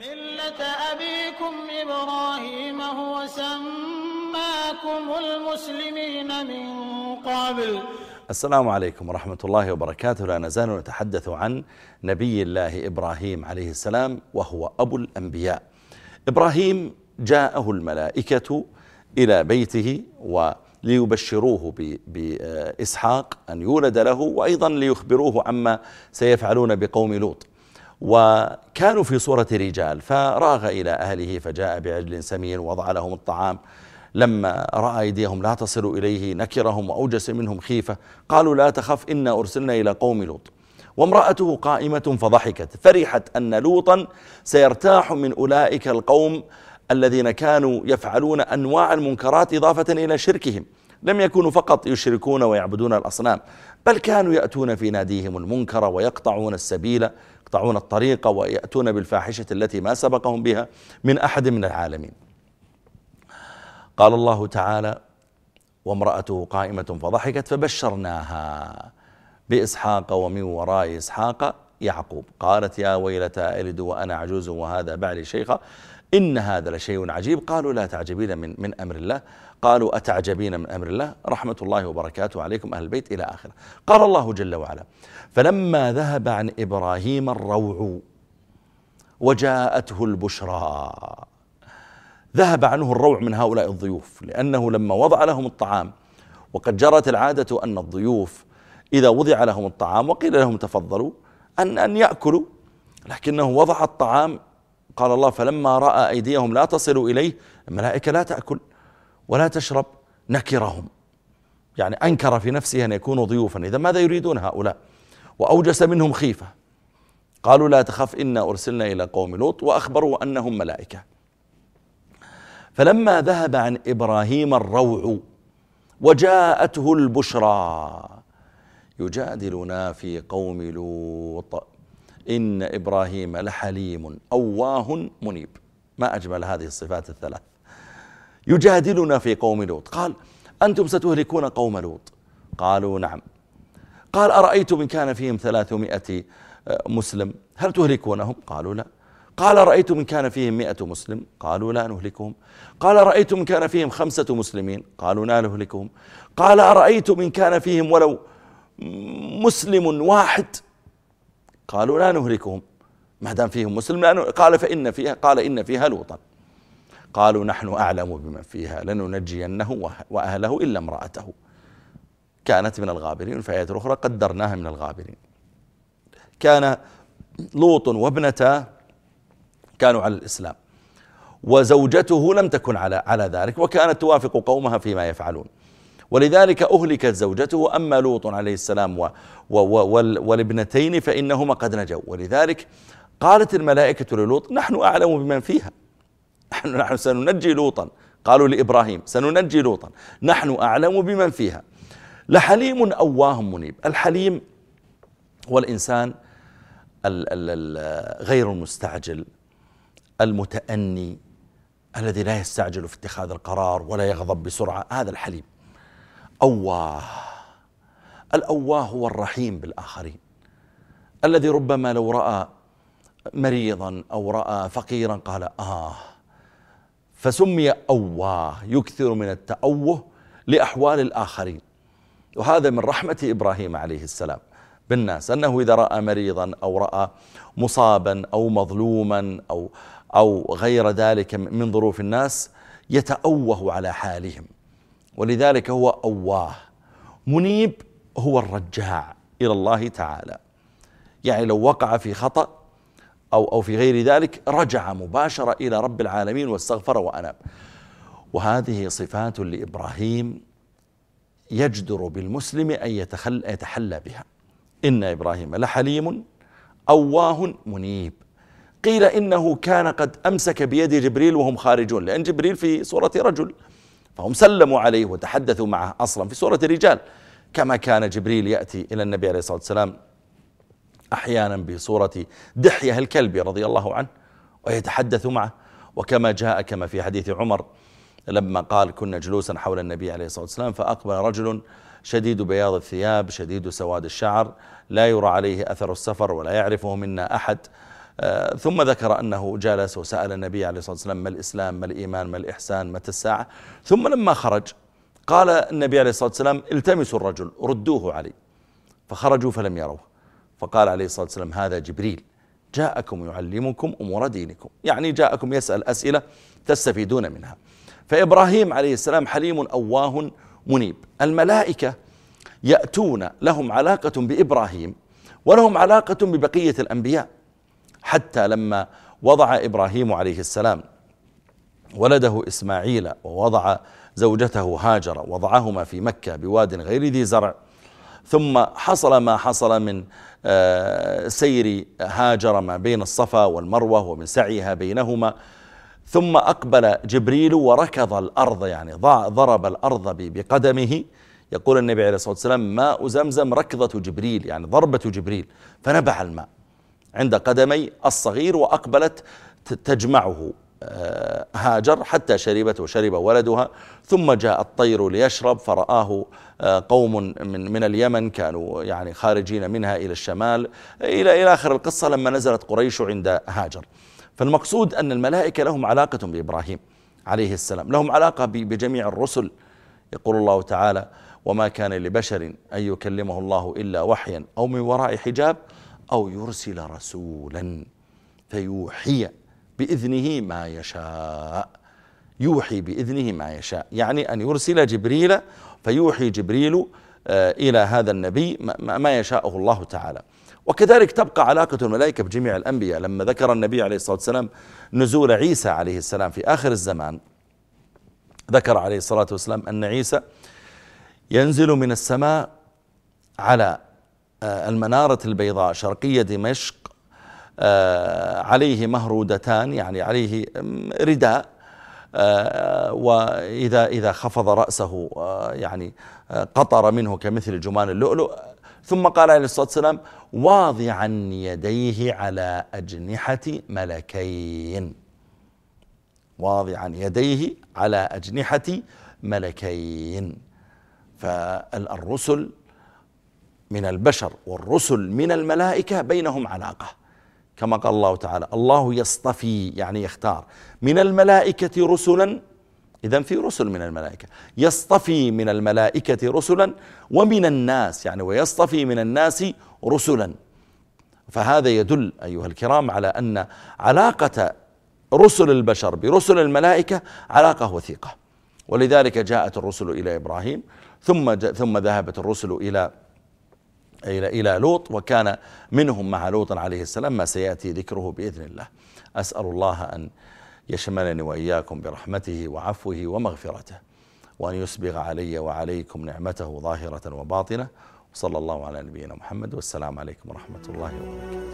ملة أبيكم إبراهيم هو سماكم المسلمين من قبل. السلام عليكم ورحمة الله وبركاته. لا نزال نتحدث عن نبي الله إبراهيم عليه السلام وهو أبو الأنبياء. إبراهيم جاءه الملائكة إلى بيته وليبشروه بإسحاق أن يولد له وأيضا ليخبروه عما سيفعلون بقوم لوط. وكانوا في صورة رجال فراغ إلى أهله فجاء بعجل سمين وضع لهم الطعام. لما رأى أيديهم لا تصل إليه نكرهم وأوجس منهم خيفة. قالوا لا تخف إنا أرسلنا إلى قوم لوط. وامرأته قائمة فضحكت فرحت أن لوطا سيرتاح من أولئك القوم الذين كانوا يفعلون أنواع المنكرات إضافة إلى شركهم. لم يكونوا فقط يشركون ويعبدون الأصنام بل كانوا يأتون في ناديهم المنكر ويقطعون السبيل يقطعون الطريق ويأتون بالفاحشة التي ما سبقهم بها من أحد من العالمين. قال الله تعالى وامرأته قائمة فضحكت فبشرناها بإسحاق ومن وراء إسحاق يعقوب. قالت يا ويلتى ألد وأنا عجوز وهذا بعلي شيخا إن هذا لشيء عجيب. قالوا لا تعجبين من, من أمر الله. قالوا أتعجبين من أمر الله؟ رحمة الله وبركاته عليكم أهل البيت إلى آخره. قال الله جل وعلا فلما ذهب عن إبراهيم الروع وجاءته البشرى. ذهب عنه الروع من هؤلاء الضيوف لأنه لما وضع لهم الطعام وقد جرت العادة أن الضيوف إذا وضع لهم الطعام وقيل لهم تفضلوا أن, أن يأكلوا لكنه وضع الطعام قال الله فلما رأى أيديهم لا تصل إليه الملائكة لا تأكل ولا تشرب نكرهم. يعني أنكر في نفسه أن يكونوا ضيوفا. إذا ماذا يريدون هؤلاء؟ وأوجس منهم خيفة. قالوا لا تخف إنا أرسلنا إلى قوم لوط وأخبروا أنهم ملائكة. فلما ذهب عن إبراهيم الروع وجاءته البشرى يجادلنا في قوم لوط. إن إبراهيم لحليم أواه منيب. ما أجمل هذه الصفات الثلاث. يجادلنا في قوم لوط. قال أنتم ستهلكون قوم لوط. قالوا نعم. قال أرأيتم إن كان فيهم ثلاثمائة مسلم؟ هل تهلكونهم؟ قالوا لا. قال رأيتم إن كان فيهم مئة مسلم؟ قالوا لا نهلكهم. قال رأيتم إن كان فيهم خمسة مسلمين؟ قالوا لا نهلكهم. قال أرأيتم إن كان فيهم ولو مسلم واحد؟ قالوا لا نهلكهم. ما دام فيهم مسلم قال فإن فيها قال إن فيها لوطا. قالوا نحن أعلم بمن فيها لننجينه وأهله إلا امرأته. كانت من الغابرين في آيات أخرى قدرناها من الغابرين. كان لوط وابنته كانوا على الإسلام. وزوجته لم تكن على على ذلك وكانت توافق قومها فيما يفعلون. ولذلك أهلكت زوجته أما لوط عليه السلام و و والابنتين فإنهما قد نجوا. ولذلك قالت الملائكة للوط نحن أعلم بمن فيها. نحن, نحن سننجي لوطا. قالوا لإبراهيم سننجي لوطا. نحن أعلم بمن فيها. لحليم أواه منيب. الحليم هو الإنسان غير المستعجل المتأني الذي لا يستعجل في اتخاذ القرار ولا يغضب بسرعة. هذا الحليم. أواه الأواه هو الرحيم بالآخرين. الذي ربما لو رأى مريضا أو رأى فقيرا قال آه. فسمي أواه يكثر من التأوه لأحوال الآخرين. وهذا من رحمة إبراهيم عليه السلام بالناس أنه إذا رأى مريضا أو رأى مصابا أو مظلوما أو, أو غير ذلك من ظروف الناس يتأوه على حالهم. ولذلك هو أواه. منيب هو الرجاع إلى الله تعالى. يعني لو وقع في خطأ أو, أو في غير ذلك رجع مباشرة إلى رب العالمين واستغفر وأناب. وهذه صفات لإبراهيم يجدر بالمسلم أن يتحلى بها. إن إبراهيم لحليم أواه منيب. قيل إنه كان قد أمسك بيد جبريل وهم خارجون لأن جبريل في صورة رجل. فهم سلموا عليه وتحدثوا معه أصلا في صورة رجال كما كان جبريل يأتي إلى النبي عليه الصلاة والسلام أحيانا بصورة دحية الكلب رضي الله عنه ويتحدث معه. وكما جاء كما في حديث عمر لما قال كنا جلوسا حول النبي عليه الصلاة والسلام فأقبل رجل شديد بياض الثياب شديد سواد الشعر لا يرى عليه أثر السفر ولا يعرفه منا أحد ثم ذكر أنه جلس وسأل النبي عليه الصلاة والسلام ما الإسلام ما الإيمان ما الإحسان متى الساعة ثم لما خرج قال النبي عليه الصلاة والسلام التمسوا الرجل ردوه علي. فخرجوا فلم يروه. فقال عليه الصلاة والسلام هذا جبريل. جاءكم يعلمكم أمور دينكم. يعني جاءكم يسأل أسئلة تستفيدون منها. فإبراهيم عليه السلام حليم أواه منيب. الملائكة يأتون لهم علاقة بإبراهيم ولهم علاقة ببقية الأنبياء. حتى لما وضع إبراهيم عليه السلام ولده إسماعيل ووضع زوجته هاجر وضعهما في مكة بواد غير ذي زرع ثم حصل ما حصل من آه، سير هاجر ما بين الصفا والمروة ومن سعيها بينهما ثم أقبل جبريل وركض الأرض يعني ضرب الأرض بقدمه. يقول النبي عليه الصلاة والسلام ماء زمزم ركضة جبريل. يعني ضربة جبريل. فنبع الماء. عند قدمي الصغير وأقبلت تجمعه آه، هاجر حتى شربت وشرب ولدها ثم جاء الطير ليشرب فرآه آه، قوم من من اليمن كانوا يعني خارجين منها إلى الشمال إلى إلى آخر القصة لما نزلت قريش عند هاجر. فالمقصود أن الملائكة لهم علاقة بإبراهيم عليه السلام لهم علاقة بجميع الرسل. يقول الله تعالى وما كان لبشر أن يكلمه الله إلا وحيا أو من وراء حجاب أو يرسل رسولا فيوحي بإذنه ما يشاء. يوحي بإذنه ما يشاء. يعني أن يرسل جبريل فيوحي جبريل آه، إلى هذا النبي ما يشاءه الله تعالى. وكذلك تبقى علاقة الملائكة بجميع الأنبياء. لما ذكر النبي عليه الصلاة والسلام نزول عيسى عليه السلام في آخر الزمان ذكر عليه الصلاة والسلام أن عيسى ينزل من السماء على المنارة البيضاء شرقية دمشق آه، عليه مهرودتان يعني عليه رداء آه، وإذا إذا خفض رأسه يعني قطر منه كمثل جمان اللؤلؤ. ثم قال عليه الصلاة والسلام واضعا يديه على أجنحة ملكين. واضعا يديه على أجنحة ملكين. فالرسل من البشر والرسل من الملائكة بينهم علاقة. كما قال الله تعالى الله يصطفي يعني يختار. من الملائكة رسلا إذا في رسل من الملائكة. يصطفي من الملائكة رسلا ومن الناس يعني ويصطفي من الناس رسلا فهذا يدل أيها الكرام على أن علاقة رسل البشر برسل الملائكة علاقة وثيقة. ولذلك جاءت الرسل إلى إبراهيم ثم ثم ذهبت الرسل إلى إلى لوط وكان منهم مع لوط عليه السلام ما سيأتي ذكره بإذن الله. أسأل الله أن يشملني وإياكم برحمته وعفوه ومغفرته وأن يسبغ علي وعليكم نعمته ظاهرة وباطنة. وصلى الله على نبينا محمد والسلام عليكم ورحمة الله وبركاته.